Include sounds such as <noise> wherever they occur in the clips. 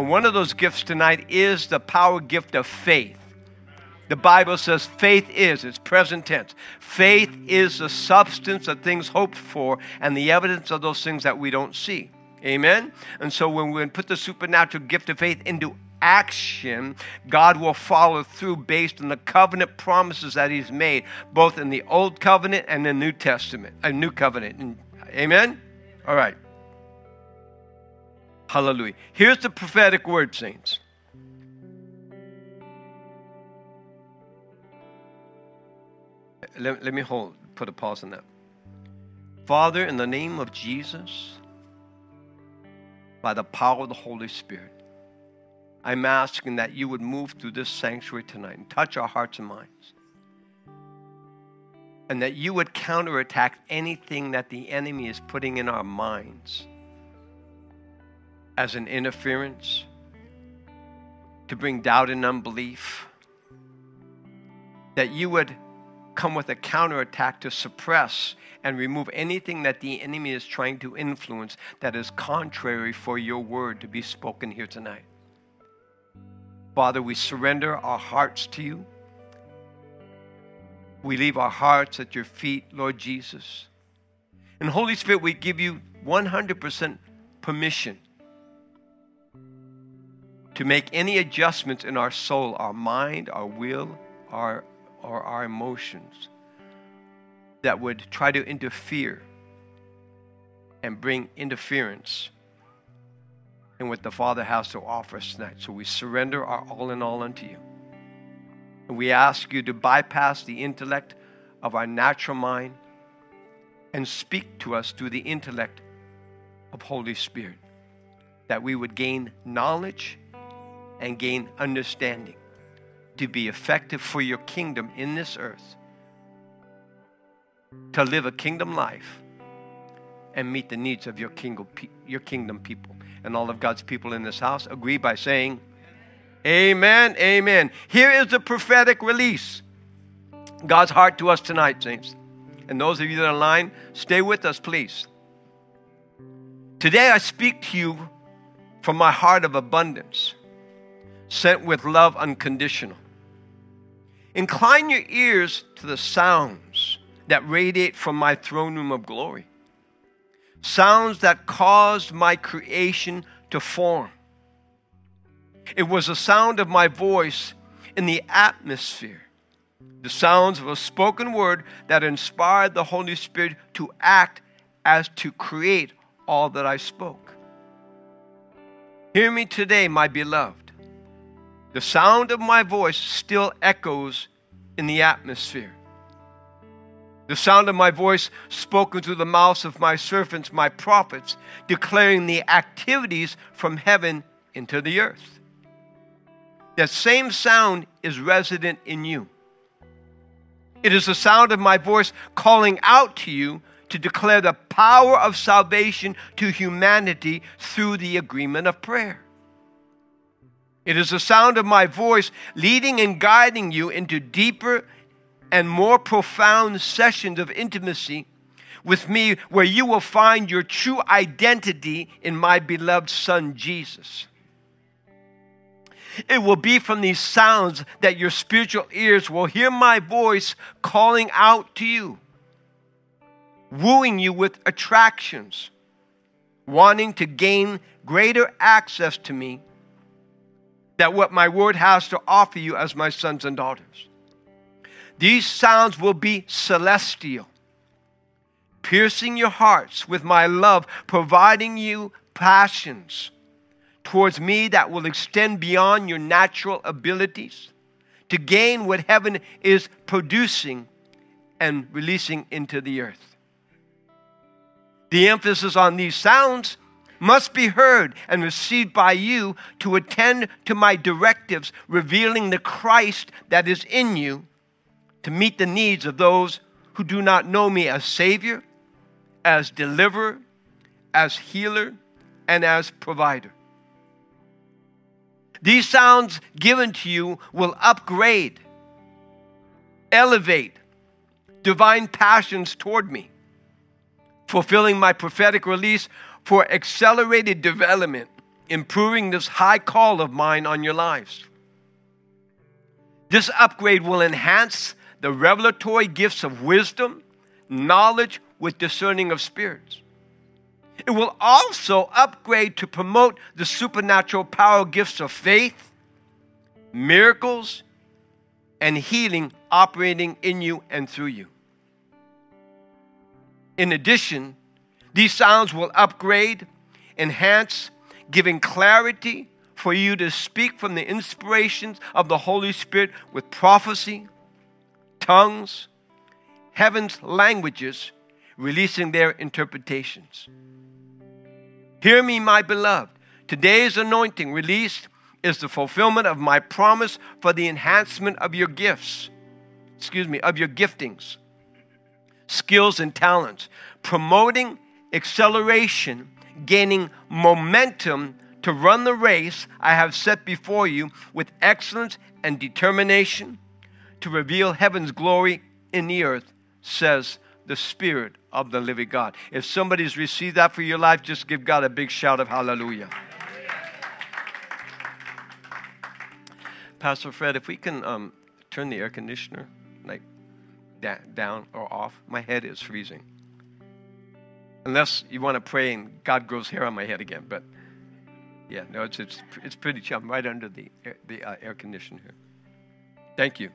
And one of those gifts tonight is the power gift of faith. The Bible says faith is, it's present tense. Faith is the substance of things hoped for and the evidence of those things that we don't see. Amen? And so when we put the supernatural gift of faith into action, God will follow through based on the covenant promises that He's made, both in the Old Covenant and the New Testament, a New Covenant. Amen? All right. Hallelujah. Here's the prophetic word, saints. Let, let me hold, put a pause on that. Father, in the name of Jesus, by the power of the Holy Spirit, I'm asking that you would move through this sanctuary tonight and touch our hearts and minds. And that you would counterattack anything that the enemy is putting in our minds as an interference to bring doubt and unbelief. That you would come with a counterattack to suppress and remove anything that the enemy is trying to influence that is contrary for your word to be spoken here tonight. Father, we surrender our hearts to you. We leave our hearts at your feet, Lord Jesus. And Holy Spirit, we give you 100% permission to make any adjustments in our soul, our mind, our will, our, or our emotions that would try to interfere and bring interference in what the Father has to offer us tonight. So we surrender our all in all unto you. And we ask you to bypass the intellect of our natural mind and speak to us through the intellect of Holy Spirit, that we would gain knowledge and gain understanding to be effective for your kingdom in this earth, to live a kingdom life and meet the needs of your kingdom, your kingdom people. And all of God's people in this house agree by saying, Amen, amen. Here is the prophetic release. God's heart to us tonight, saints. And those of you that are online, stay with us, please. Today I speak to you from my heart of abundance sent with love unconditional. Incline your ears to the sounds that radiate from my throne room of glory, sounds that caused my creation to form. It was the sound of my voice in the atmosphere, the sounds of a spoken word that inspired the Holy Spirit to act as to create all that I spoke. Hear me today, my beloved. The sound of my voice still echoes in the atmosphere. The sound of my voice spoken through the mouths of my servants, my prophets, declaring the activities from heaven into the earth. That same sound is resident in you. It is the sound of my voice calling out to you to declare the power of salvation to humanity through the agreement of prayer. It is the sound of my voice leading and guiding you into deeper and more profound sessions of intimacy with me where you will find your true identity in my beloved Son, Jesus. It will be from these sounds that your spiritual ears will hear my voice calling out to you, wooing you with attractions, wanting to gain greater access to me that what my word has to offer you as my sons and daughters. These sounds will be celestial, piercing your hearts with my love, providing you passions towards me that will extend beyond your natural abilities to gain what heaven is producing and releasing into the earth. The emphasis on these sounds must be heard and received by you to attend to my directives, revealing the Christ that is in you to meet the needs of those who do not know me as Savior, as deliverer, as healer, and as provider. These sounds given to you will upgrade, elevate divine passions toward me, fulfilling my prophetic release for accelerated development improving this high call of mine on your lives. This upgrade will enhance the revelatory gifts of wisdom, knowledge with discerning of spirits. It will also upgrade to promote the supernatural power gifts of faith, miracles, and healing operating in you and through you. In addition, these sounds will upgrade, enhance, giving clarity for you to speak from the inspirations of the Holy Spirit with prophecy, tongues, heaven's languages, releasing their interpretations. Hear me, my beloved. Today's anointing released is the fulfillment of my promise for the enhancement of your gifts. Excuse me, of your giftings, skills, and talents, promoting acceleration, gaining momentum to run the race I have set before you with excellence and determination to reveal heaven's glory in the earth, says the Spirit of the living God. If somebody's received that for your life, just give God a big shout of hallelujah. Pastor Fred, if we can um, turn the air conditioner like down or off, my head is freezing. Unless you want to pray and God grows hair on my head again, but yeah, no, it's it's it's pretty chill. I'm right under the air, the uh, air conditioner here. Thank you.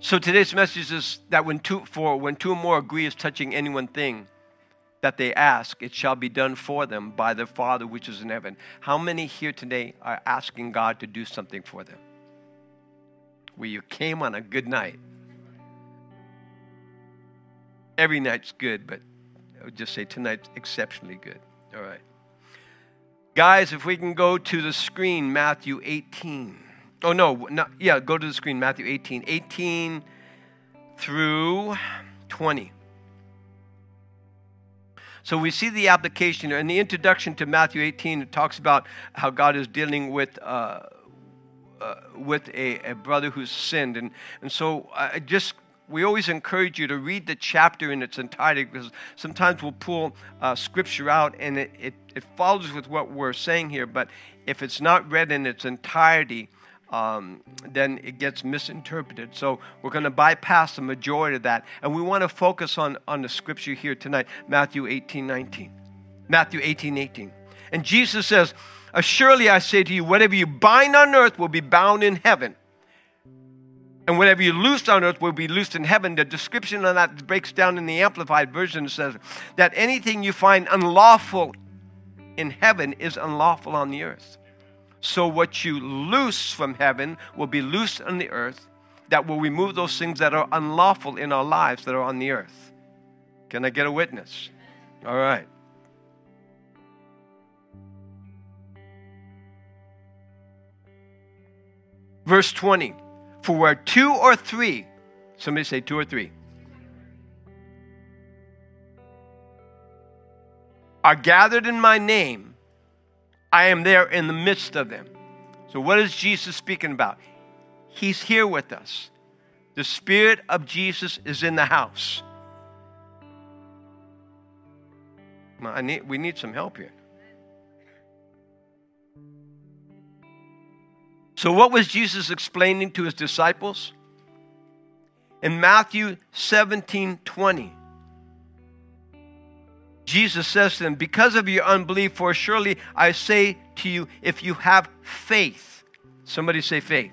So today's message is that when two for when two or more agree is touching any one thing that they ask, it shall be done for them by their Father which is in heaven. How many here today are asking God to do something for them? Where you came on a good night. Every night's good, but I would just say tonight's exceptionally good. All right. Guys, if we can go to the screen, Matthew 18. Oh, no, not, yeah, go to the screen, Matthew 18. 18 through 20. So we see the application in the introduction to Matthew 18. It talks about how God is dealing with uh, uh, with a, a, brother who's sinned, and and so I just we always encourage you to read the chapter in its entirety because sometimes we'll pull uh, scripture out and it, it, it follows with what we're saying here, but if it's not read in its entirety, um, then it gets misinterpreted. So we're going to bypass the majority of that. And we want to focus on, on the scripture here tonight, Matthew 18, 19. Matthew 18, 18. And Jesus says, Surely I say to you, whatever you bind on earth will be bound in heaven. And whatever you loose on earth will be loosed in heaven. The description of that breaks down in the Amplified Version says that anything you find unlawful in heaven is unlawful on the earth. So, what you loose from heaven will be loosed on the earth, that will remove those things that are unlawful in our lives that are on the earth. Can I get a witness? All right. Verse 20 For where two or three, somebody say two or three, are gathered in my name, I am there in the midst of them. So, what is Jesus speaking about? He's here with us. The Spirit of Jesus is in the house. I need, we need some help here. So, what was Jesus explaining to his disciples? In Matthew 17 20, Jesus says to them, Because of your unbelief, for surely I say to you, if you have faith, somebody say faith,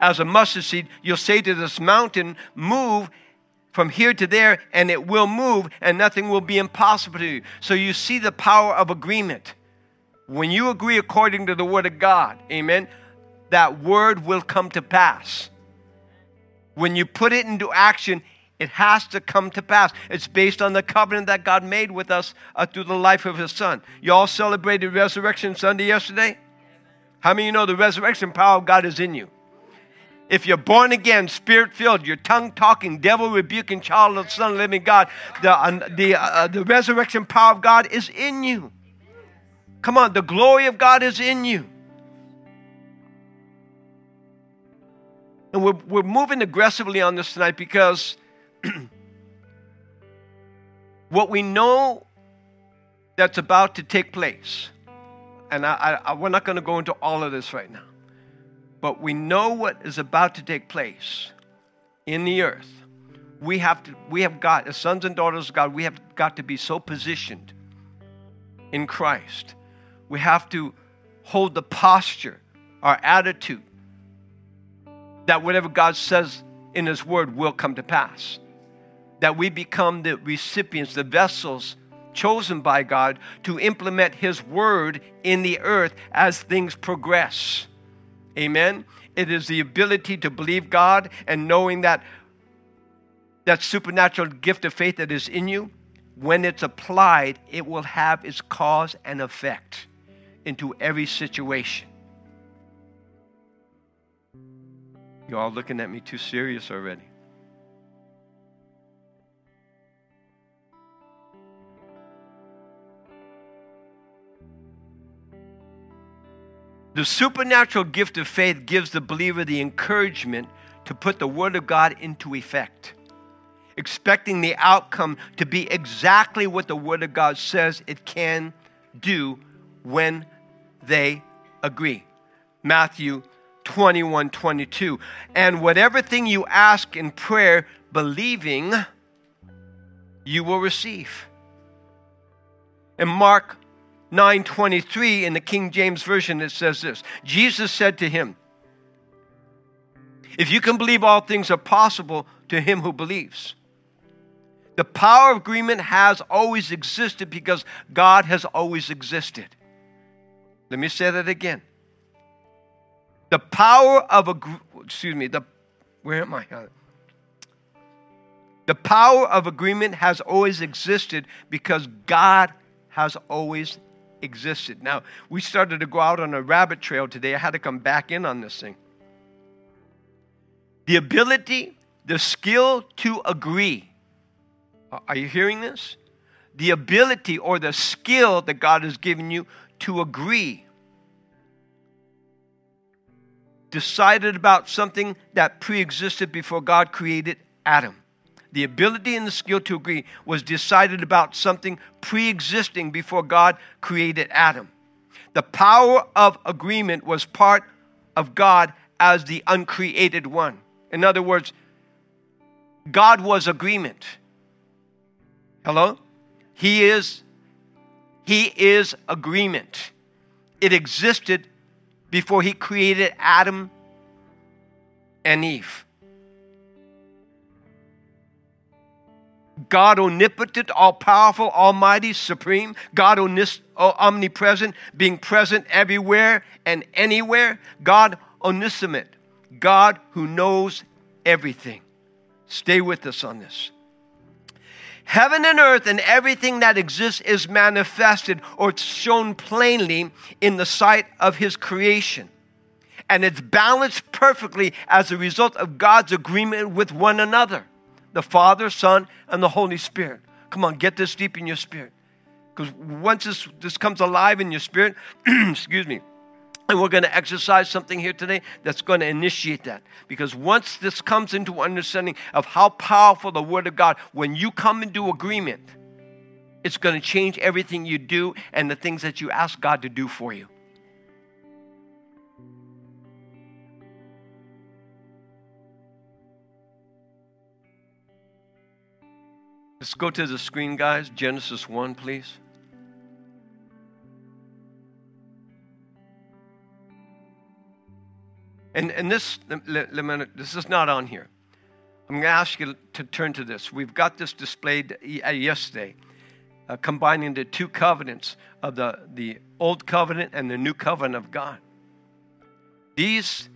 as a mustard seed, you'll say to this mountain, Move from here to there, and it will move, and nothing will be impossible to you. So you see the power of agreement. When you agree according to the word of God, amen, that word will come to pass. When you put it into action, it has to come to pass. It's based on the covenant that God made with us uh, through the life of His Son. You all celebrated Resurrection Sunday yesterday? How many of you know the resurrection power of God is in you? If you're born again, spirit filled, you're tongue talking, devil rebuking child of the Son of the living God, the, uh, the, uh, the resurrection power of God is in you. Come on, the glory of God is in you. And we're, we're moving aggressively on this tonight because <clears throat> what we know that's about to take place. And I, I, we're not going to go into all of this right now. But we know what is about to take place in the earth. We have to, we have got, as sons and daughters of God, we have got to be so positioned in Christ. We have to hold the posture, our attitude, that whatever God says in His Word will come to pass. That we become the recipients, the vessels chosen by God to implement His Word in the earth as things progress. Amen. It is the ability to believe God and knowing that that supernatural gift of faith that is in you, when it's applied, it will have its cause and effect into every situation. You all looking at me too serious already. The supernatural gift of faith gives the believer the encouragement to put the Word of God into effect, expecting the outcome to be exactly what the Word of God says it can do when they agree. Matthew 21 22. And whatever thing you ask in prayer, believing, you will receive. In Mark 9:23 in the King James version it says this. Jesus said to him, "If you can believe all things are possible to him who believes." The power of agreement has always existed because God has always existed. Let me say that again. The power of a excuse me, the where am I? Uh, the power of agreement has always existed because God has always existed. Now, we started to go out on a rabbit trail today. I had to come back in on this thing. The ability, the skill to agree. Uh, are you hearing this? The ability or the skill that God has given you to agree. Decided about something that pre existed before God created Adam the ability and the skill to agree was decided about something pre existing before God created Adam. The power of agreement was part of God as the uncreated one. In other words, God was agreement. Hello? He is he is agreement. It existed before he created Adam and Eve. God omnipotent, all powerful, almighty, supreme, God omnipresent, being present everywhere and anywhere, God omniscient, God who knows everything. Stay with us on this. Heaven and earth and everything that exists is manifested or shown plainly in the sight of His creation. And it's balanced perfectly as a result of God's agreement with one another the Father, Son, and the Holy Spirit. Come on, get this deep in your spirit. Because once this, this comes alive in your spirit, <clears throat> excuse me, and we're going to exercise something here today that's going to initiate that. Because once this comes into understanding of how powerful the Word of God, when you come into agreement, it's going to change everything you do and the things that you ask God to do for you. Let's go to the screen, guys. Genesis 1, please. And, and this, this is not on here. I'm going to ask you to turn to this. We've got this displayed uh, yesterday, uh, combining the two covenants of the, the old covenant and the new covenant of God. These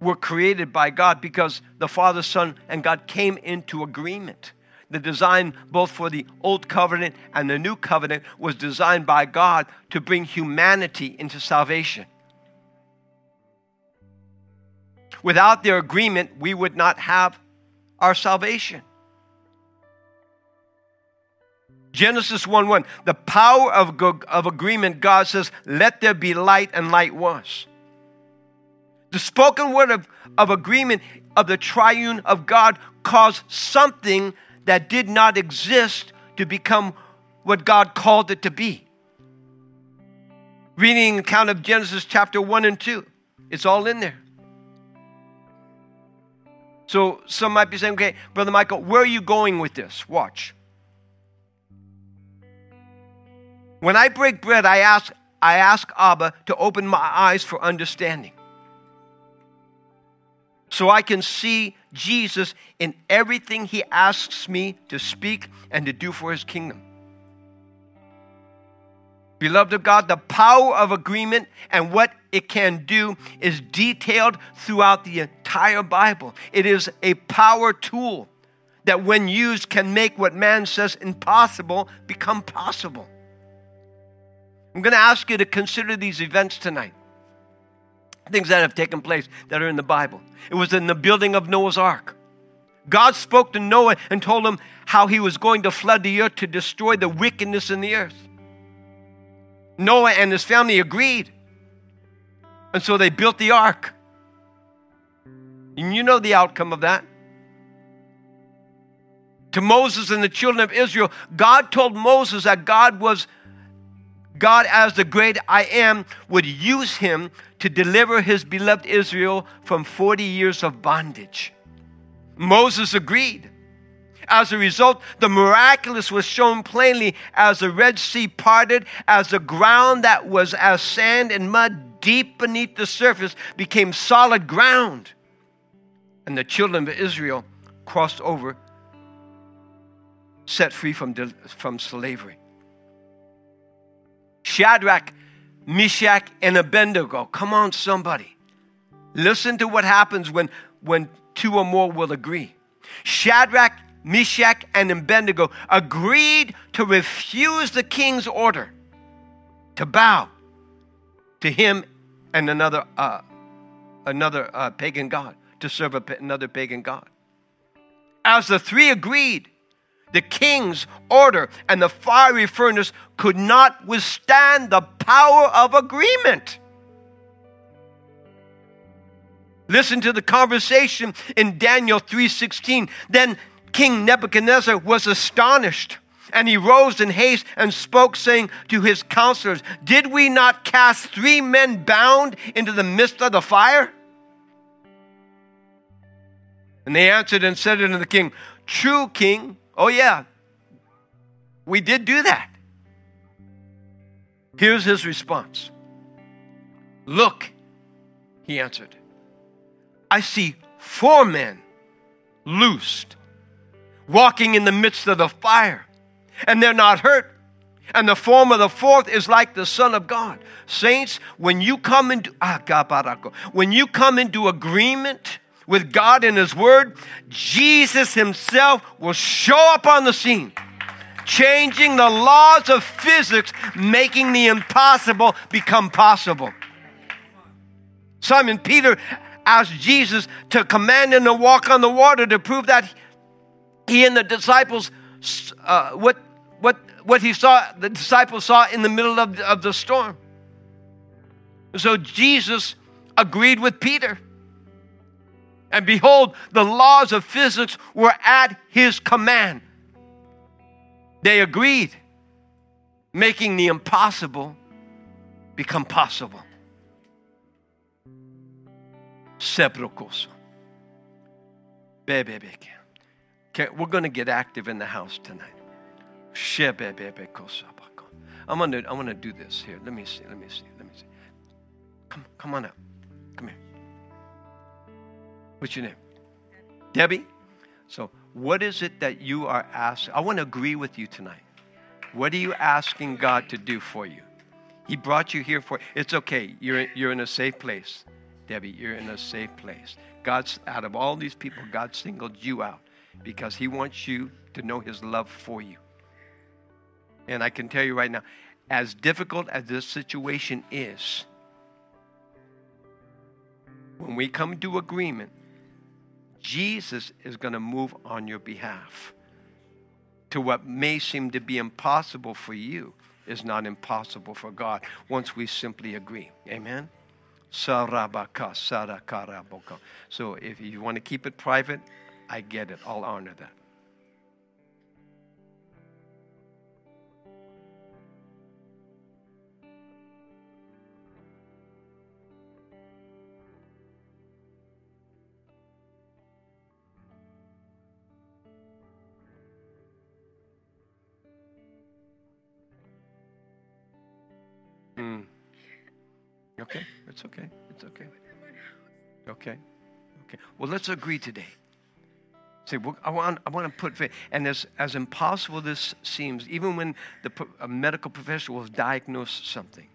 were created by God because the Father, Son, and God came into agreement. The design, both for the Old Covenant and the New Covenant, was designed by God to bring humanity into salvation. Without their agreement, we would not have our salvation. Genesis 1 1, the power of, of agreement, God says, Let there be light, and light was. The spoken word of, of agreement of the triune of God caused something that did not exist to become what God called it to be. Reading account of Genesis chapter 1 and 2, it's all in there. So some might be saying, okay, Brother Michael, where are you going with this? Watch. When I break bread, I ask, I ask Abba to open my eyes for understanding. So I can see Jesus in everything he asks me to speak and to do for his kingdom. Beloved of God, the power of agreement and what it can do is detailed throughout the entire Bible. It is a power tool that, when used, can make what man says impossible become possible. I'm going to ask you to consider these events tonight. Things that have taken place that are in the Bible. It was in the building of Noah's Ark. God spoke to Noah and told him how he was going to flood the earth to destroy the wickedness in the earth. Noah and his family agreed. And so they built the ark. And you know the outcome of that. To Moses and the children of Israel, God told Moses that God was God as the great I am would use him to deliver his beloved Israel from 40 years of bondage. Moses agreed. As a result, the miraculous was shown plainly as the Red Sea parted, as the ground that was as sand and mud deep beneath the surface became solid ground. And the children of Israel crossed over, set free from, from slavery. Shadrach, Meshach, and Abednego. Come on, somebody. Listen to what happens when, when two or more will agree. Shadrach, Meshach, and Abednego agreed to refuse the king's order to bow to him and another, uh, another uh, pagan god, to serve a, another pagan god. As the three agreed, the king's order and the fiery furnace could not withstand the power of agreement. Listen to the conversation in Daniel 3:16. Then King Nebuchadnezzar was astonished, and he rose in haste and spoke, saying to his counselors, Did we not cast three men bound into the midst of the fire? And they answered and said unto the king, True, king. Oh, yeah, we did do that. Here's his response Look, he answered, I see four men loosed walking in the midst of the fire, and they're not hurt. And the form of the fourth is like the Son of God. Saints, when you come into ah, when you come into agreement with God and His Word, Jesus Himself will show up on the scene, changing the laws of physics, making the impossible become possible. Simon Peter asked Jesus to command him to walk on the water to prove that he and the disciples, uh, what, what, what he saw, the disciples saw in the middle of, of the storm. So Jesus agreed with Peter. And behold, the laws of physics were at his command. They agreed, making the impossible become possible. Sepulcoso. Bebe, bebe. Okay, we're going to get active in the house tonight. I'm going to I'm going to do this here. Let me see. Let me see. Let me see. Come come on up. Come here. What's your name? Debbie. So, what is it that you are asking? I want to agree with you tonight. What are you asking God to do for you? He brought you here for it's okay. You're you're in a safe place. Debbie, you're in a safe place. God's out of all these people, God singled you out because He wants you to know His love for you. And I can tell you right now, as difficult as this situation is, when we come to agreement, Jesus is going to move on your behalf. To what may seem to be impossible for you is not impossible for God once we simply agree. Amen? Sarabaka, sarakaraboko. So if you want to keep it private, I get it. I'll honor that. Mm. Okay, it's okay. It's okay. Okay, okay. Well, let's agree today. Say, well, I want, I want to put faith. And as, as impossible this seems, even when the, a medical professional will diagnose something,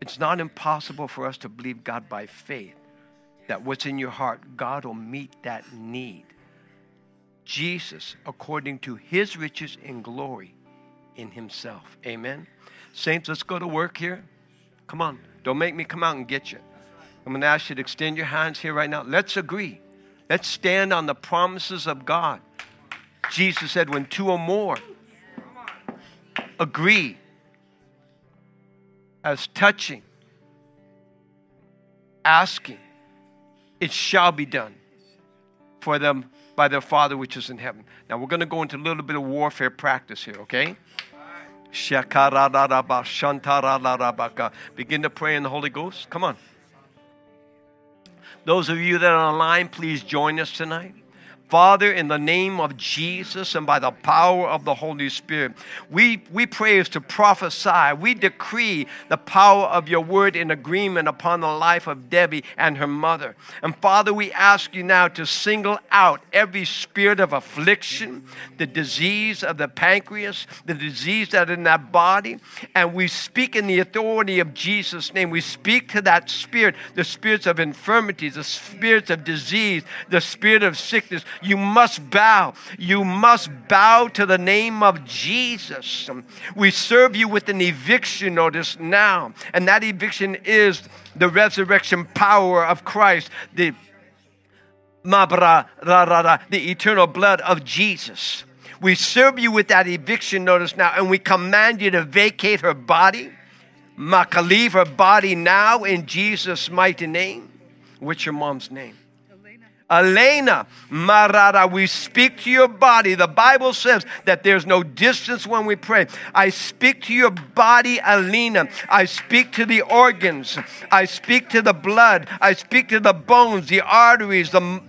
it's not impossible for us to believe God by faith that what's in your heart, God will meet that need. Jesus, according to his riches in glory in himself. Amen. Saints, let's go to work here. Come on. Don't make me come out and get you. I'm going to ask you to extend your hands here right now. Let's agree. Let's stand on the promises of God. Jesus said, when two or more agree as touching, asking, it shall be done for them by their Father which is in heaven. Now we're going to go into a little bit of warfare practice here, okay? Begin to pray in the Holy Ghost. Come on. Those of you that are online, please join us tonight. Father, in the name of Jesus and by the power of the Holy Spirit, we, we pray as to prophesy. We decree the power of your word in agreement upon the life of Debbie and her mother. And Father, we ask you now to single out every spirit of affliction, the disease of the pancreas, the disease that in that body, and we speak in the authority of Jesus' name. We speak to that spirit, the spirits of infirmity, the spirits of disease, the spirit of sickness you must bow. You must bow to the name of Jesus. We serve you with an eviction notice now, and that eviction is the resurrection power of Christ, the the eternal blood of Jesus. We serve you with that eviction notice now, and we command you to vacate her body. Maka, leave her body now in Jesus' mighty name. What's your mom's name? Elena, Marada, we speak to your body. The Bible says that there's no distance when we pray. I speak to your body, Elena. I speak to the organs. I speak to the blood. I speak to the bones, the arteries, the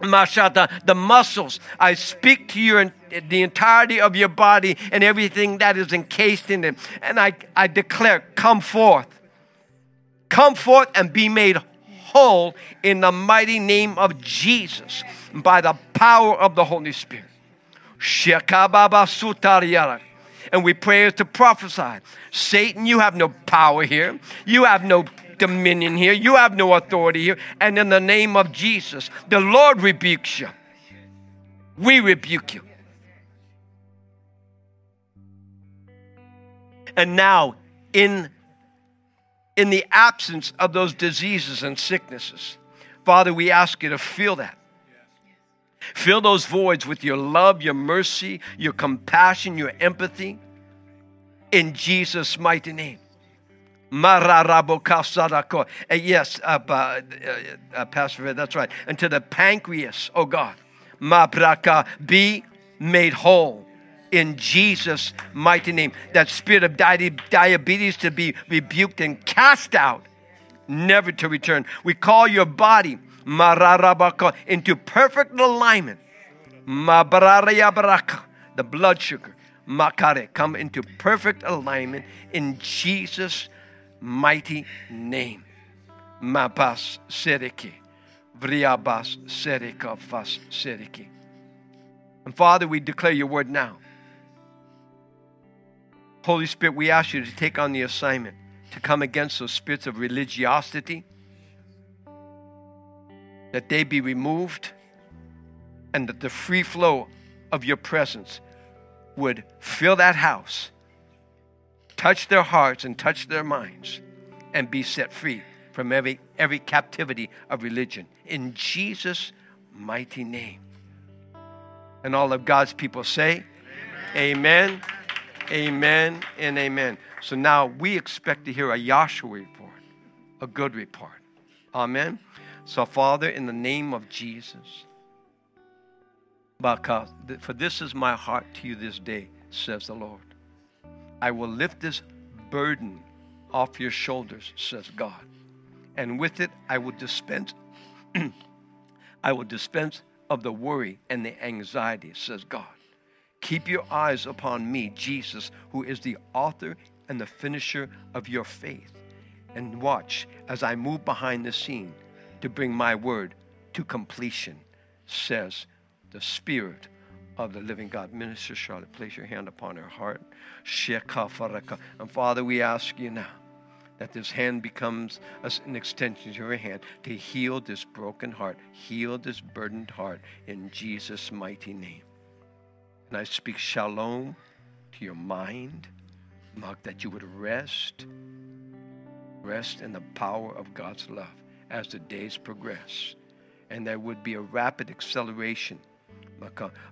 mashata, the muscles. I speak to your the entirety of your body and everything that is encased in it. And I, I declare, come forth. Come forth and be made whole in the mighty name of Jesus by the power of the Holy Spirit. And we pray to prophesy. Satan, you have no power here. You have no dominion here. You have no authority here. And in the name of Jesus, the Lord rebukes you. We rebuke you. And now, in in the absence of those diseases and sicknesses. Father, we ask you to fill that. Fill those voids with your love, your mercy, your compassion, your empathy. In Jesus' mighty name. Uh, yes, uh, uh, uh, Pastor, that's right. And to the pancreas, oh God, be made whole in Jesus' mighty name. That spirit of diabetes to be rebuked and cast out, never to return. We call your body into perfect alignment. The blood sugar, makare, come into perfect alignment in Jesus' mighty name. Mabas seriki, vriabas serika vas seriki. And Father, we declare your word now. Holy Spirit, we ask you to take on the assignment to come against those spirits of religiosity, that they be removed, and that the free flow of your presence would fill that house, touch their hearts and touch their minds, and be set free from every, every captivity of religion. In Jesus' mighty name. And all of God's people say, Amen. amen. Amen and amen. So now we expect to hear a Yahshua report, a good report. Amen. So, Father, in the name of Jesus, for this is my heart to you this day, says the Lord. I will lift this burden off your shoulders, says God. And with it, I will dispense. <clears throat> I will dispense of the worry and the anxiety, says God. Keep your eyes upon me, Jesus, who is the author and the finisher of your faith. and watch as I move behind the scene to bring my word to completion, says the Spirit of the living God. Minister Charlotte, place your hand upon her heart. And Father, we ask you now that this hand becomes an extension of your hand to heal this broken heart, heal this burdened heart in Jesus' mighty name. And I speak shalom to your mind, Mark, that you would rest, rest in the power of God's love as the days progress. And there would be a rapid acceleration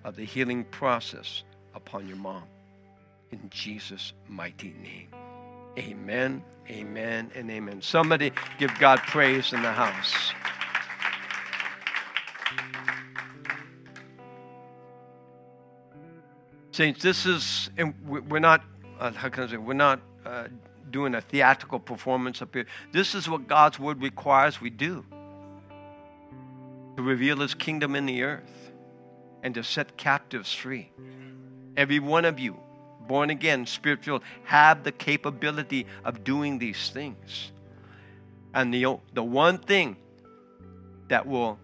of the healing process upon your mom. In Jesus' mighty name. Amen, amen, and amen. Somebody give God praise in the house. Saints, this is, and we're not, uh, how can I say, we're not uh, doing a theatrical performance up here. This is what God's word requires we do to reveal his kingdom in the earth and to set captives free. Every one of you, born again, spirit filled, have the capability of doing these things. And the, the one thing that will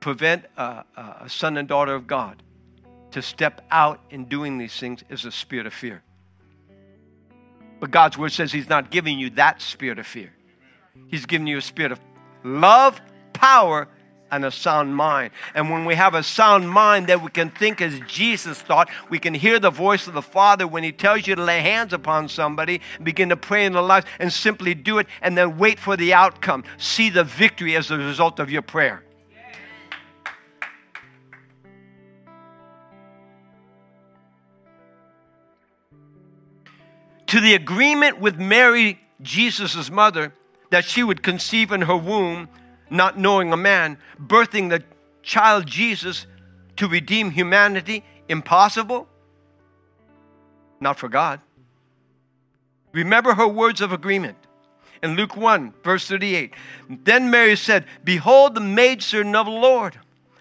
prevent a, a son and daughter of God to step out in doing these things is a spirit of fear. But God's word says He's not giving you that spirit of fear. He's giving you a spirit of love, power, and a sound mind. And when we have a sound mind that we can think as Jesus thought, we can hear the voice of the Father when He tells you to lay hands upon somebody, begin to pray in their lives, and simply do it, and then wait for the outcome. See the victory as a result of your prayer. To the agreement with Mary, Jesus' mother, that she would conceive in her womb not knowing a man, birthing the child Jesus to redeem humanity, impossible? Not for God. Remember her words of agreement. In Luke 1, verse 38, then Mary said, Behold the maidservant of the Lord.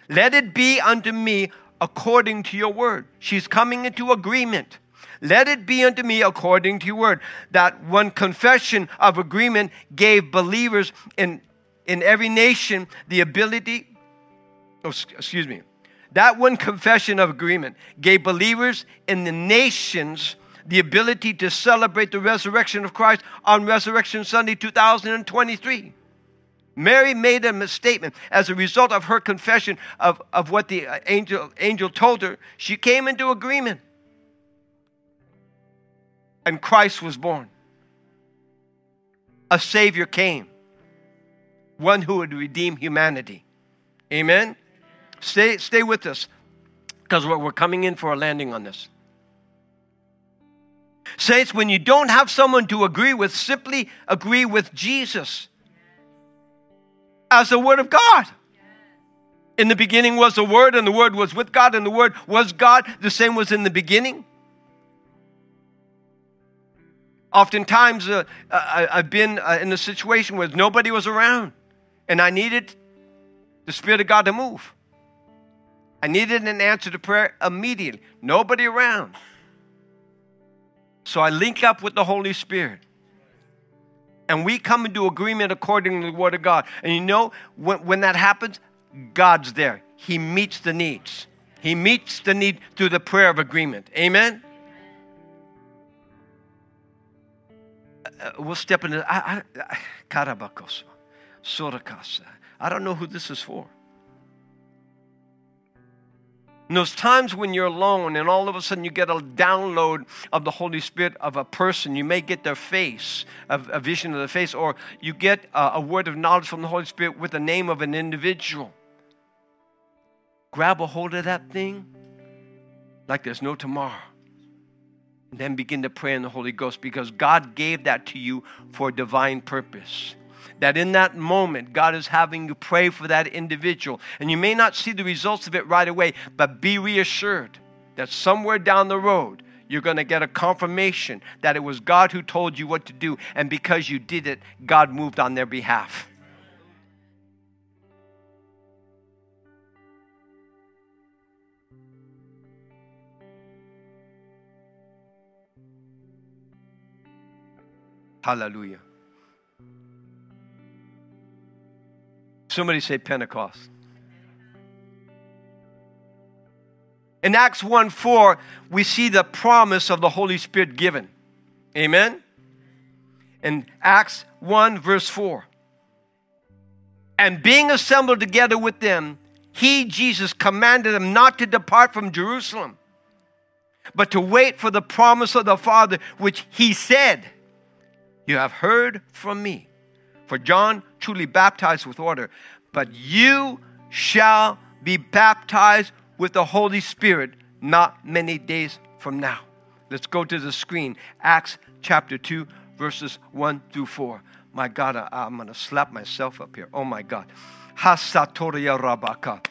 Let it be unto me according to your word. She's coming into agreement. Let it be unto me according to your word. That one confession of agreement gave believers in in every nation the ability, oh, excuse me, that one confession of agreement gave believers in the nations the ability to celebrate the resurrection of Christ on Resurrection Sunday 2023. Mary made a statement as a result of her confession of, of what the uh, angel, angel told her. She came into agreement. And Christ was born. A Savior came one who would redeem humanity. Amen? Stay, stay with us because we're, we're coming in for a landing on this. Saints, when you don't have someone to agree with, simply agree with Jesus as the Word of God. In the beginning was the Word, and the Word was with God, and the Word was God. The same was in the beginning. Oftentimes, uh, I, I've been uh, in a situation where nobody was around. And I needed the Spirit of God to move. I needed an answer to prayer immediately. Nobody around. So I link up with the Holy Spirit. And we come into agreement according to the Word of God. And you know, when, when that happens, God's there. He meets the needs. He meets the need through the prayer of agreement. Amen? Uh, we'll step into. I, I, I, don't know who this is for. Those times when you're alone and all of a sudden you get a download of the Holy Spirit of a person, you may get their face, a, a vision of the face, or you get a, a word of knowledge from the Holy Spirit with the name of an individual. Grab a hold of that thing like there's no tomorrow. Then begin to pray in the Holy Ghost because God gave that to you for a divine purpose that in that moment, God is having you pray for that individual. And you may not see the results of it right away, but be reassured that somewhere down the road, you're going to get a confirmation that it was God who told you what to do. And because you did it, God moved on their behalf. Hallelujah. Somebody say Pentecost. In Acts 1 4, we see the promise of the Holy Spirit given. Amen? In Acts 1, verse 4. And being assembled together with them, he, Jesus, commanded them not to depart from Jerusalem, but to wait for the promise of the Father, which he said, You have heard from me. For John truly baptized with water, but you shall be baptized with the Holy Spirit not many days from now. Let's go to the screen. Acts chapter 2, verses 1 through 4. My God, I, am going to slap myself up here. Oh my God. Hasatoria Rabaka.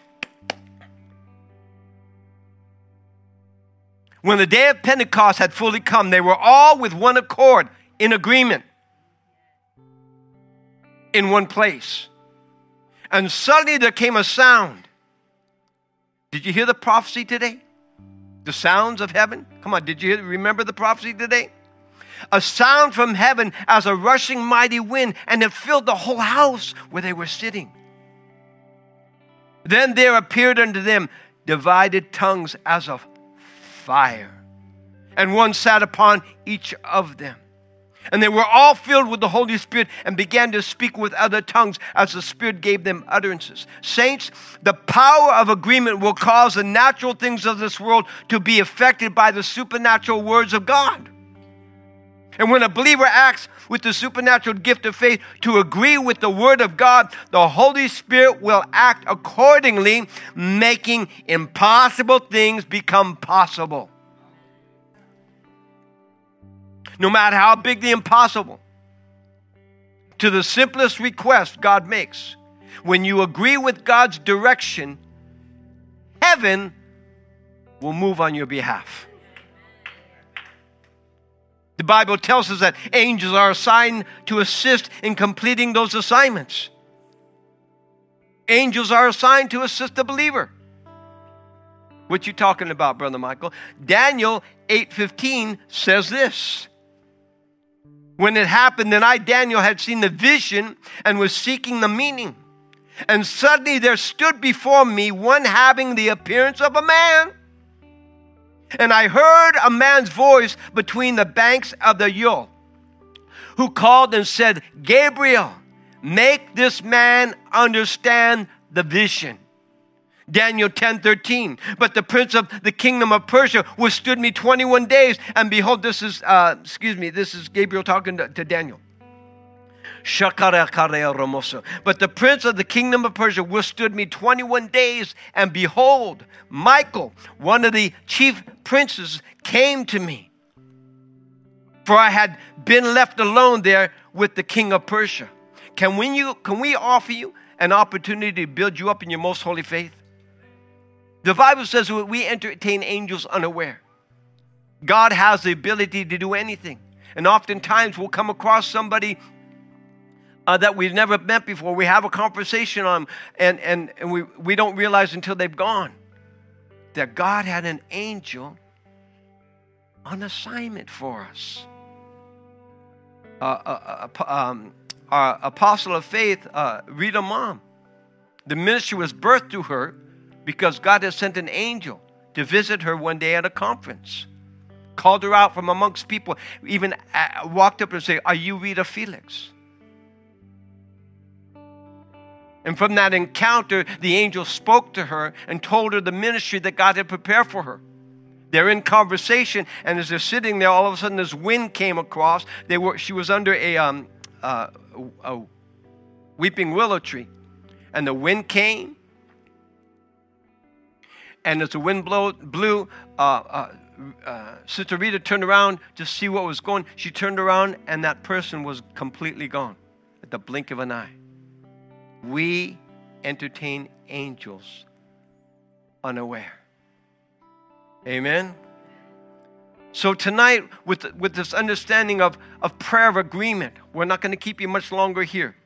When the day of Pentecost had fully come, they were all with one accord, in agreement, in one place. And suddenly there came a sound. Did you hear the prophecy today? The sounds of heaven? Come on, did you remember the prophecy today? A sound from heaven as a rushing mighty wind, and it filled the whole house where they were sitting. Then there appeared unto them divided tongues as of fire, and one sat upon each of them. And they were all filled with the Holy Spirit and began to speak with other tongues as the Spirit gave them utterances. Saints, the power of agreement will cause the natural things of this world to be affected by the supernatural words of God. And when a believer acts with the supernatural gift of faith to agree with the Word of God, the Holy Spirit will act accordingly, making impossible things become possible no matter how big the impossible, to the simplest request God makes. When you agree with God's direction, heaven will move on your behalf. The Bible tells us that angels are assigned to assist in completing those assignments. Angels are assigned to assist the believer. What you talking about, brother Michael? Daniel 8:15 says this. When it happened, then I, Daniel, had seen the vision and was seeking the meaning. And suddenly there stood before me one having the appearance of a man. And I heard a man's voice between the banks of the Ulai, who called and said, Gabriel, make this man understand the vision. Daniel 10 13. But the prince of the kingdom of Persia withstood me 21 days. And behold, this is, uh, excuse me, this is Gabriel talking to, to Daniel. But the prince of the kingdom of Persia withstood me 21 days. And behold, Michael, one of the chief princes, came to me. For I had been left alone there with the king of Persia. Can we, you, can we offer you an opportunity to build you up in your most holy faith? The Bible says we entertain angels unaware. God has the ability to do anything. And oftentimes we'll come across somebody uh, that we've never met before. We have a conversation on and, and, and we, we don't realize until they've gone that God had an angel on assignment for us. Uh, uh, um, our apostle of faith, uh, Rita Mom, the ministry was birthed through her because God has sent an angel to visit her one day at a conference. Called her out from amongst people, even uh, walked up and said, Are you Rita Felix? And from that encounter, the angel spoke to her and told her the ministry that God had prepared for her. They're in conversation, and as they're sitting there, all of a sudden this wind came across. They were, she was under a, um, uh, a weeping willow tree, and the wind came, and as the wind blow, blew, uh, uh, uh, Sister Rita turned around to see what was going. She turned around, and that person was completely gone at the blink of an eye. We entertain angels unaware. Amen. So tonight, with, with this understanding of, of prayer of agreement, we're not going to keep you much longer here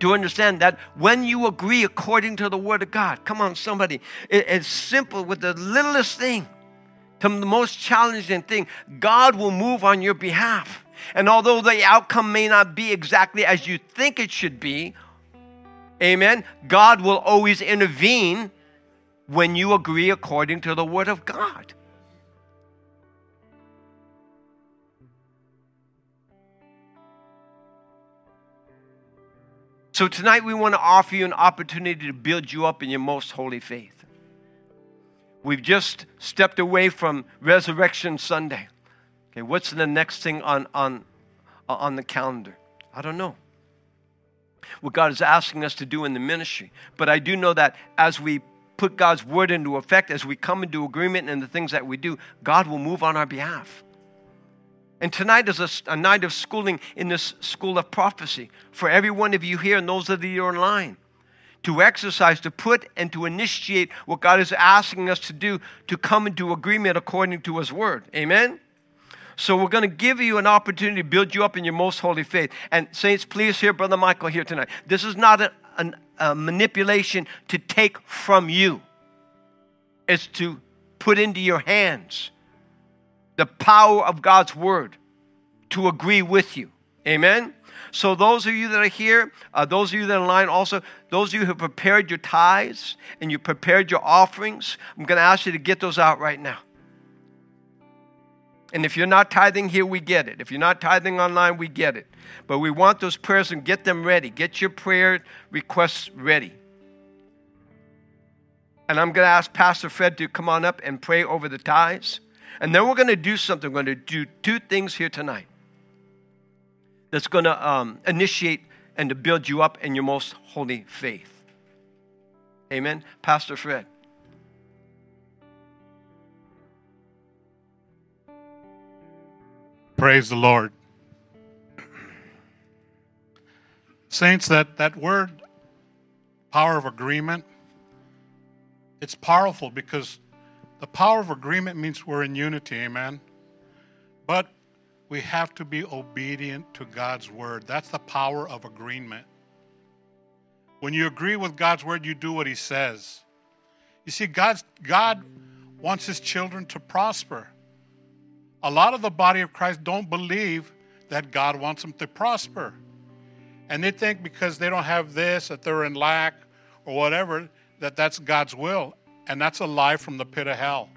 to understand that when you agree according to the Word of God, come on, somebody, it, it's simple with the littlest thing to the most challenging thing, God will move on your behalf. And although the outcome may not be exactly as you think it should be, amen, God will always intervene when you agree according to the Word of God. So tonight we want to offer you an opportunity to build you up in your most holy faith. We've just stepped away from Resurrection Sunday. Okay, what's the next thing on, on, uh, on the calendar? I don't know. What God is asking us to do in the ministry. But I do know that as we put God's word into effect, as we come into agreement in the things that we do, God will move on our behalf. And tonight is a, a, night of schooling in this school of prophecy for every one of you here and those of you online to exercise, to put, and to initiate what God is asking us to do to come into agreement according to His Word. Amen? So we're going to give you an opportunity to build you up in your most holy faith. And saints, please hear Brother Michael here tonight. This is not a, an, a manipulation to take from you. It's to put into your hands the power of God's word to agree with you. Amen? So, those of you that are here, uh, those of you that are online also, those of you who prepared your tithes and you prepared your offerings, I'm going to ask you to get those out right now. And if you're not tithing here, we get it. If you're not tithing online, we get it. But we want those prayers and get them ready. Get your prayer requests ready. And I'm going to ask Pastor Fred to come on up and pray over the tithes. And then we're going to do something. We're going to do two things here tonight that's going to um, initiate and to build you up in your most holy faith. Amen. Pastor Fred. Praise the Lord. Saints, that, that word, power of agreement, it's powerful because the power of agreement means we're in unity, amen? But we have to be obedient to God's word. That's the power of agreement. When you agree with God's word, you do what he says. You see, God's, God wants his children to prosper. A lot of the body of Christ don't believe that God wants them to prosper. And they think because they don't have this, that they're in lack or whatever, that that's God's will and that's a lie from the pit of hell.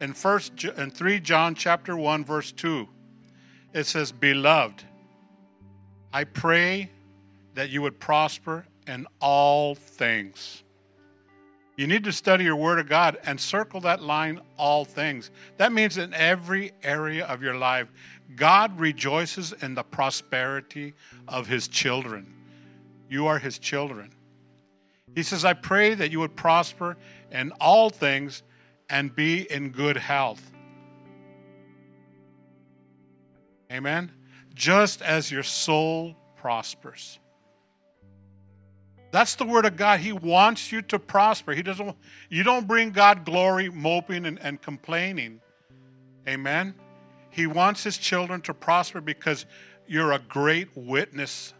In first in 3 John chapter 1 verse 2 it says beloved I pray that you would prosper in all things. You need to study your word of God and circle that line all things. That means in every area of your life God rejoices in the prosperity of his children. You are his children. He says, I pray that you would prosper in all things and be in good health. Amen. Just as your soul prospers. That's the word of God. He wants you to prosper. He doesn't you don't bring God glory moping and, and complaining. Amen. He wants his children to prosper because you're a great witness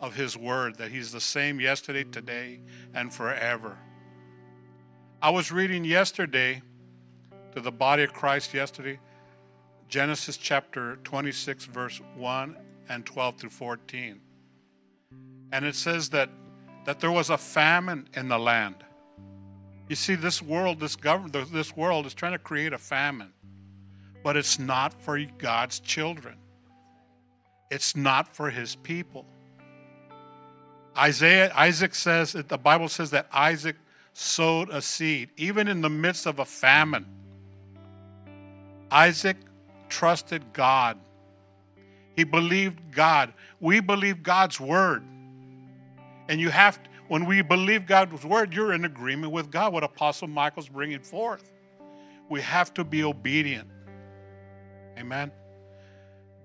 of His Word, that He's the same yesterday, today, and forever. I was reading yesterday to the body of Christ yesterday, Genesis chapter 26, verse 1 and 12 through 14. And it says that, that there was a famine in the land. You see, this world, this government, this world is trying to create a famine, but it's not for God's children. It's not for His people. Isaiah, Isaac says, that the Bible says that Isaac sowed a seed, even in the midst of a famine. Isaac trusted God. He believed God. We believe God's word. And you have, to, when we believe God's word, you're in agreement with God, what Apostle Michael's bringing forth. We have to be obedient. Amen.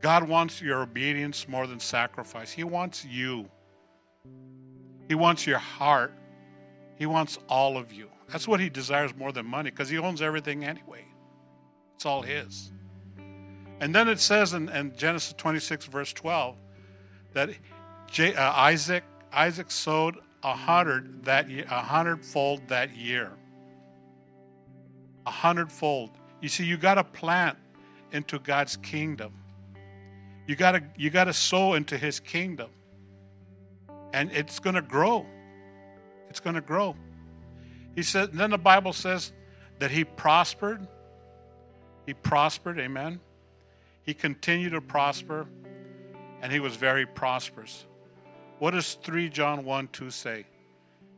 God wants your obedience more than sacrifice. He wants you. He wants your heart. He wants all of you. That's what he desires more than money because he owns everything anyway. It's all his. And then it says in, in Genesis 26, verse 12, that J, uh, Isaac Isaac sowed a hundred that year, a hundredfold that year. A hundredfold. You see, you got to plant into God's kingdom. You gotta you gotta sow into his kingdom. And it's gonna grow. It's gonna grow. He said, then the Bible says that he prospered. He prospered, amen. He continued to prosper, and he was very prosperous. What does 3 John 1 2 say?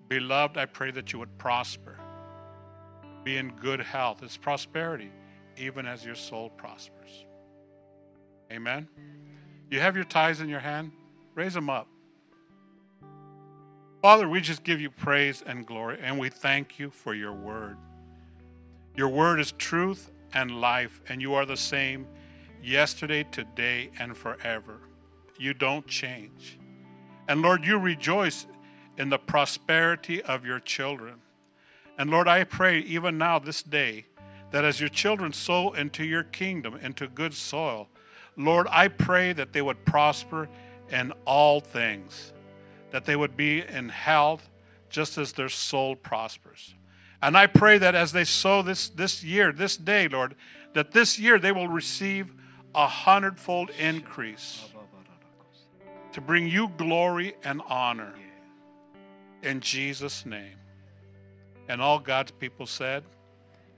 Beloved, I pray that you would prosper, be in good health. It's prosperity, even as your soul prospers. Amen. You have your tithes in your hand? Raise them up. Father, we just give you praise and glory, and we thank you for your word. Your word is truth and life, and you are the same yesterday, today, and forever. You don't change. And Lord, you rejoice in the prosperity of your children. And Lord, I pray even now, this day, that as your children sow into your kingdom, into good soil, Lord, I pray that they would prosper in all things, that they would be in health just as their soul prospers. And I pray that as they sow this, this year, this day, Lord, that this year they will receive a hundredfold increase to bring you glory and honor. In Jesus' name. And all God's people said,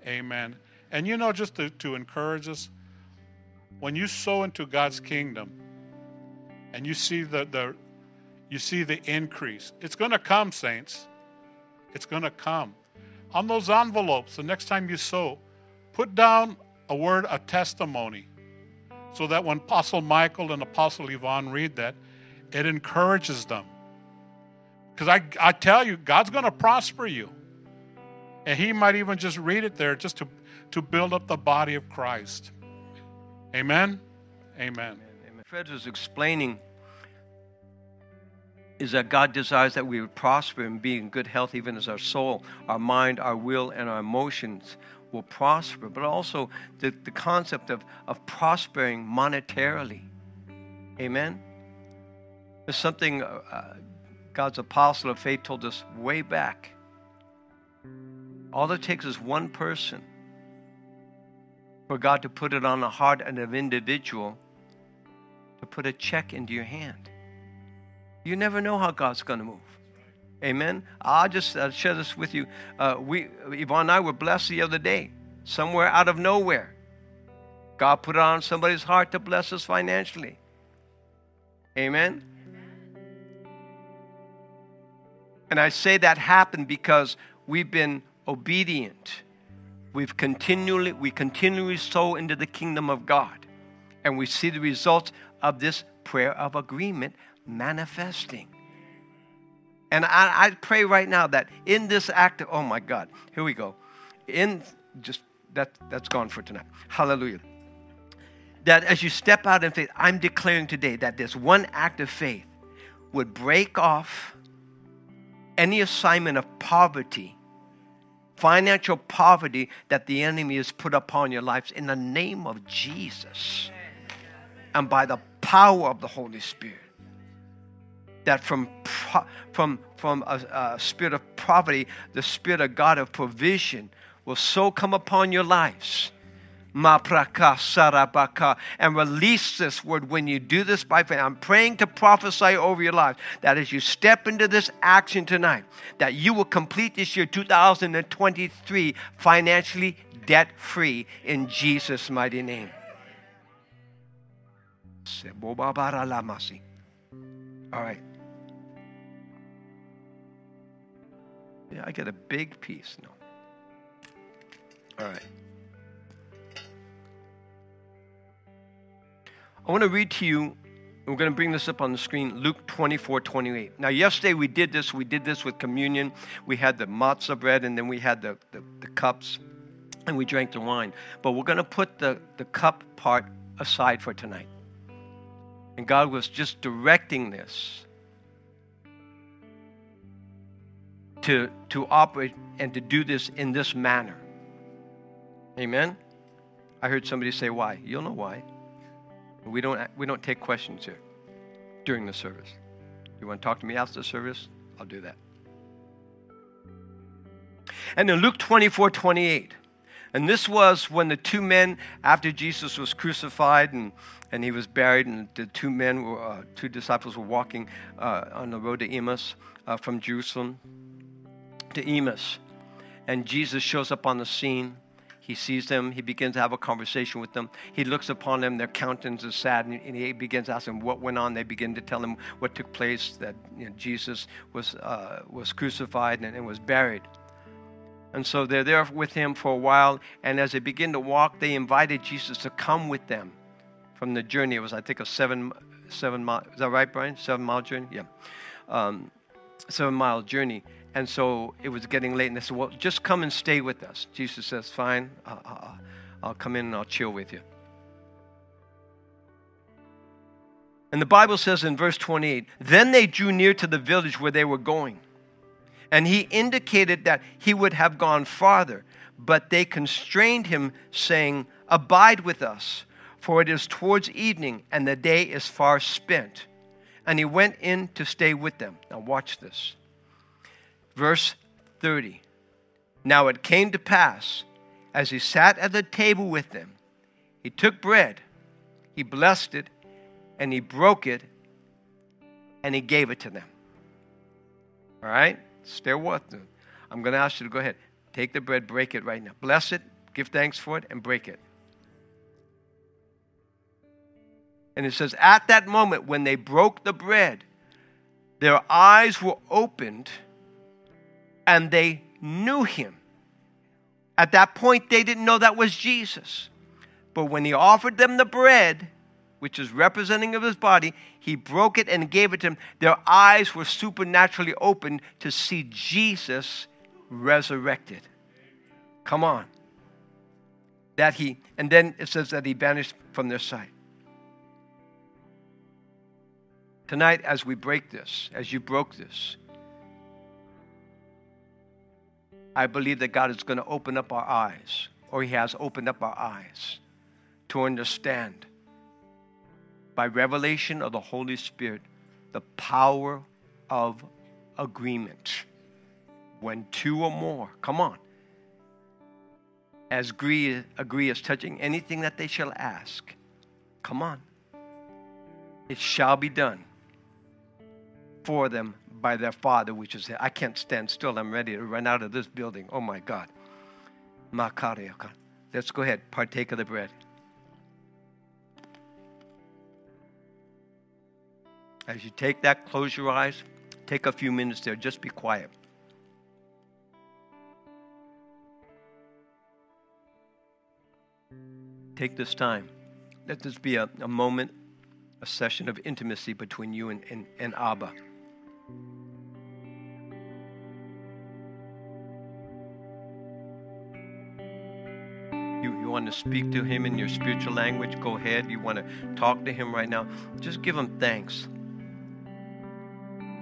Amen. And you know, just to, to encourage us, when you sow into God's kingdom and you see the, the you see the increase, it's going to come, saints. It's going to come. On those envelopes, the next time you sow, put down a word, a testimony, so that when Apostle Michael and Apostle Yvonne read that, it encourages them. Because I, I tell you, God's going to prosper you. And He might even just read it there just to, to build up the body of Christ. Amen? Amen. Amen. Fred was explaining is that God desires that we would prosper and be in good health, even as our soul, our mind, our will, and our emotions will prosper, but also the, the concept of, of prospering monetarily. Amen? There's something uh, God's apostle of faith told us way back. All it takes is one person for God to put it on the heart of an individual to put a check into your hand. You never know how God's going to move. Amen. I'll just share this with you. Uh, we, Yvonne and I were blessed the other day, somewhere out of nowhere. God put it on somebody's heart to bless us financially. Amen. And I say that happened because we've been obedient. We've continually, we continually sow into the kingdom of God. And we see the results of this prayer of agreement manifesting. And I, I pray right now that in this act of, oh my God, here we go. In just that that's gone for tonight. Hallelujah. That as you step out in faith, I'm declaring today that this one act of faith would break off any assignment of poverty, financial poverty that the enemy has put upon your lives in the name of Jesus and by the power of the Holy Spirit. That from, from, from a, a spirit of poverty, the spirit of God of provision will so come upon your lives and release this word when you do this by faith. I'm praying to prophesy over your lives that as you step into this action tonight, that you will complete this year 2023 financially debt free in Jesus' mighty name. All right. Yeah, I get a big piece. No. All right. I want to read to you, we're going to bring this up on the screen, Luke 24, 28. Now, yesterday we did this. We did this with communion. We had the matzah bread, and then we had the, the, the cups, and we drank the wine. But we're going to put the, the cup part aside for tonight. And God was just directing this to, to operate and to do this in this manner. Amen? I heard somebody say, Why? You'll know why. We don't, we don't take questions here during the service. You want to talk to me after the service? I'll do that. And in Luke 24 28, And this was when the two men, after Jesus was crucified and, and he was buried, and the two men, were, uh, two disciples were walking uh, on the road to Emmaus uh, from Jerusalem to Emmaus. And Jesus shows up on the scene. He sees them. He begins to have a conversation with them. He looks upon them. Their countenance is sad, and he begins asking what went on. They begin to tell him what took place. That you know, Jesus was uh, was crucified and, and was buried. And so they're there with him for a while. And as they begin to walk, they invited Jesus to come with them from the journey. It was, I think, a seven, seven mile. Is that right, Brian? Seven mile journey? Yeah. Um, seven mile journey. And so it was getting late. And they said, Well, just come and stay with us. Jesus says, Fine. I'll, I'll, I'll come in and I'll chill with you. And the Bible says in verse 28 Then they drew near to the village where they were going. And he indicated that he would have gone farther, but they constrained him, saying, Abide with us, for it is towards evening, and the day is far spent. And he went in to stay with them. Now, watch this. Verse 30. Now it came to pass, as he sat at the table with them, he took bread, he blessed it, and he broke it, and he gave it to them. All right? Stay with them. I'm going to ask you to go ahead. Take the bread, break it right now. Bless it, give thanks for it, and break it. And it says, At that moment, when they broke the bread, their eyes were opened and they knew him. At that point, they didn't know that was Jesus. But when he offered them the bread, which is representing of his body, he broke it and gave it to them. Their eyes were supernaturally opened to see Jesus resurrected. Come on. That he, and then it says that he vanished from their sight. Tonight, as we break this, as you broke this, I believe that God is going to open up our eyes, or He has opened up our eyes to understand by revelation of the Holy Spirit the power of agreement. When two or more, come on, as agree, agree as touching anything that they shall ask, come on, it shall be done for them by their Father, which is I can't stand still. I'm ready to run out of this building. Oh my God. Let's go ahead, partake of the bread. As you take that, close your eyes. Take a few minutes there. Just be quiet. Take this time. Let this be a, a moment, a session of intimacy between you and, and, and Abba. You, you want to speak to him in your spiritual language? Go ahead. You want to talk to him right now? Just give him thanks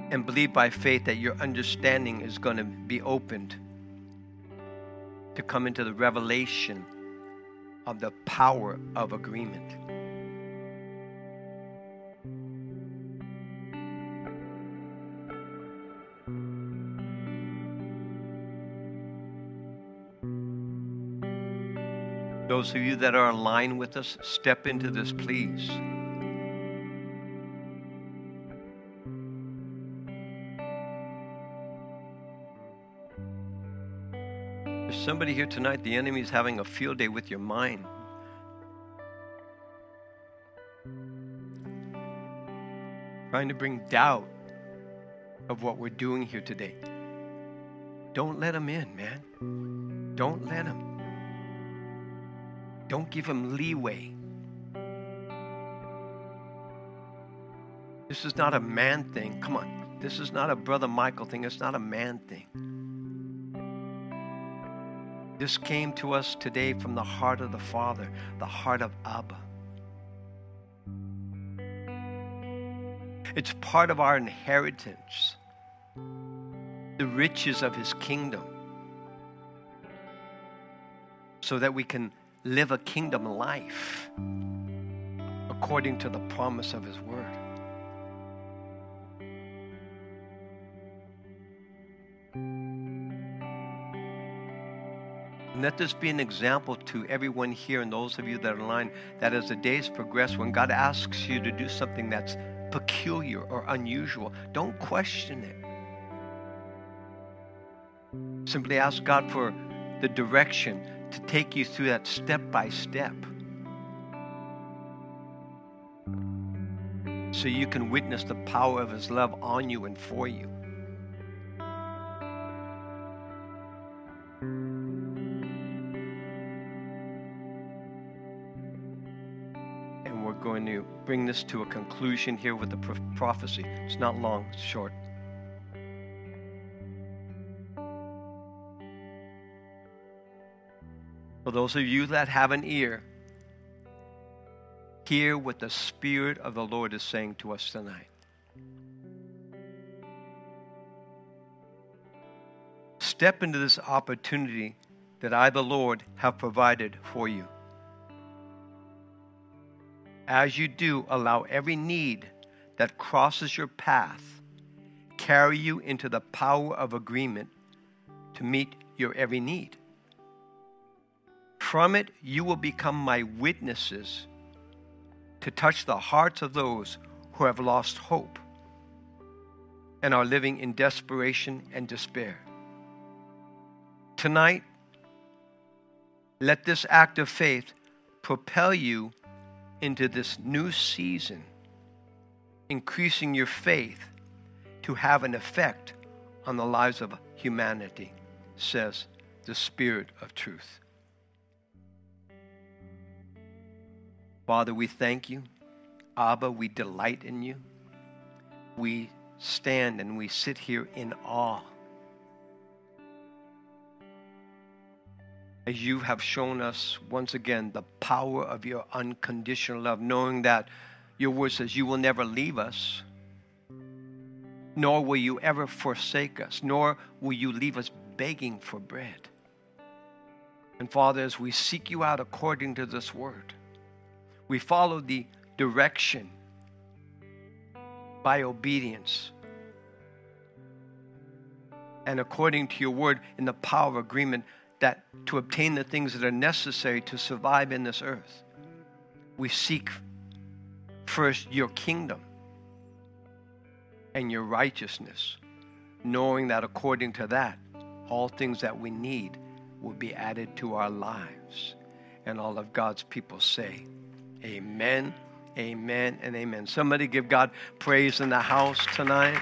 and believe by faith that your understanding is going to be opened to come into the revelation of the power of agreement. Those of you that are aligned with us, step into this, please. There's somebody here tonight, the enemy is having a field day with your mind. Trying to bring doubt of what we're doing here today. Don't let him in, man. Don't let him. Don't give him leeway. This is not a man thing. Come on. This is not a brother Michael thing. It's not a man thing. This came to us today from the heart of the Father, the heart of Abba. It's part of our inheritance, the riches of His kingdom, so that we can live a kingdom life according to the promise of His word. And let this be an example to everyone here and those of you that are online that as the days progress, when God asks you to do something that's peculiar or unusual, don't question it. Simply ask God for the direction to take you through that step by step. So you can witness the power of His love on you and for you. And we're going to bring this to a conclusion here with the prophecy. It's not long, it's short. For those of you that have an ear, hear what the Spirit of the Lord is saying to us tonight. Step into this opportunity that I, the Lord, have provided for you. As you do, allow every need that crosses your path carry you into the power of agreement to meet your every need. From it, you will become my witnesses to touch the hearts of those who have lost hope and are living in desperation and despair. Tonight, let this act of faith propel you into this new season, increasing your faith to have an effect on the lives of humanity, says the Spirit of truth. Father, we thank you. Abba, we delight in you. We stand and we sit here in awe. As you have shown us once again the power of your unconditional love, knowing that your word says you will never leave us, nor will you ever forsake us, nor will you leave us begging for bread. And Father, as we seek you out according to this word, we follow the direction by obedience. And according to your word, in the power of agreement, that to obtain the things that are necessary to survive in this earth, we seek first your kingdom and your righteousness, knowing that according to that, all things that we need will be added to our lives. And all of God's people say, Amen, amen, and amen. Somebody give God praise in the house tonight.